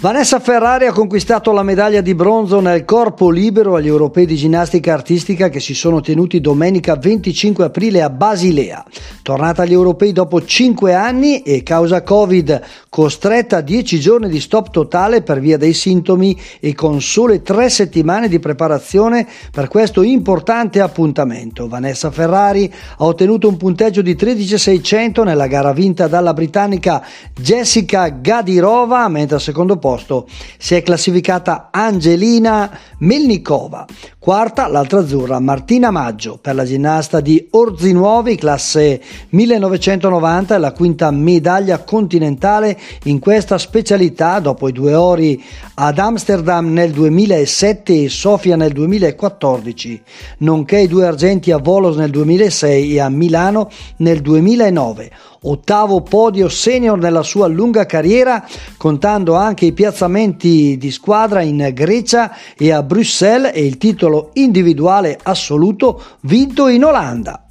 Vanessa Ferrari ha conquistato la medaglia di bronzo nel corpo libero agli europei di ginnastica artistica che si sono tenuti domenica 25 aprile a Basilea. Tornata agli europei dopo 5 anni e causa Covid, costretta a 10 giorni di stop totale per via dei sintomi e con sole 3 settimane di preparazione per questo importante appuntamento. Vanessa Ferrari ha ottenuto un punteggio di 13.600 nella gara vinta dalla britannica Jessica Gadirova, mentre al secondo posto posto. Si è classificata Angelina Melnikova, quarta l'altra azzurra Martina Maggio per la ginnasta di Orzinuovi classe 1990 e la quinta medaglia continentale in questa specialità dopo i due ori ad Amsterdam nel 2007 e Sofia nel 2014, nonché i due argenti a Volos nel 2006 e a Milano nel 2009 ottavo podio senior nella sua lunga carriera, contando anche i piazzamenti di squadra in Grecia e a Bruxelles e il titolo individuale assoluto vinto in Olanda.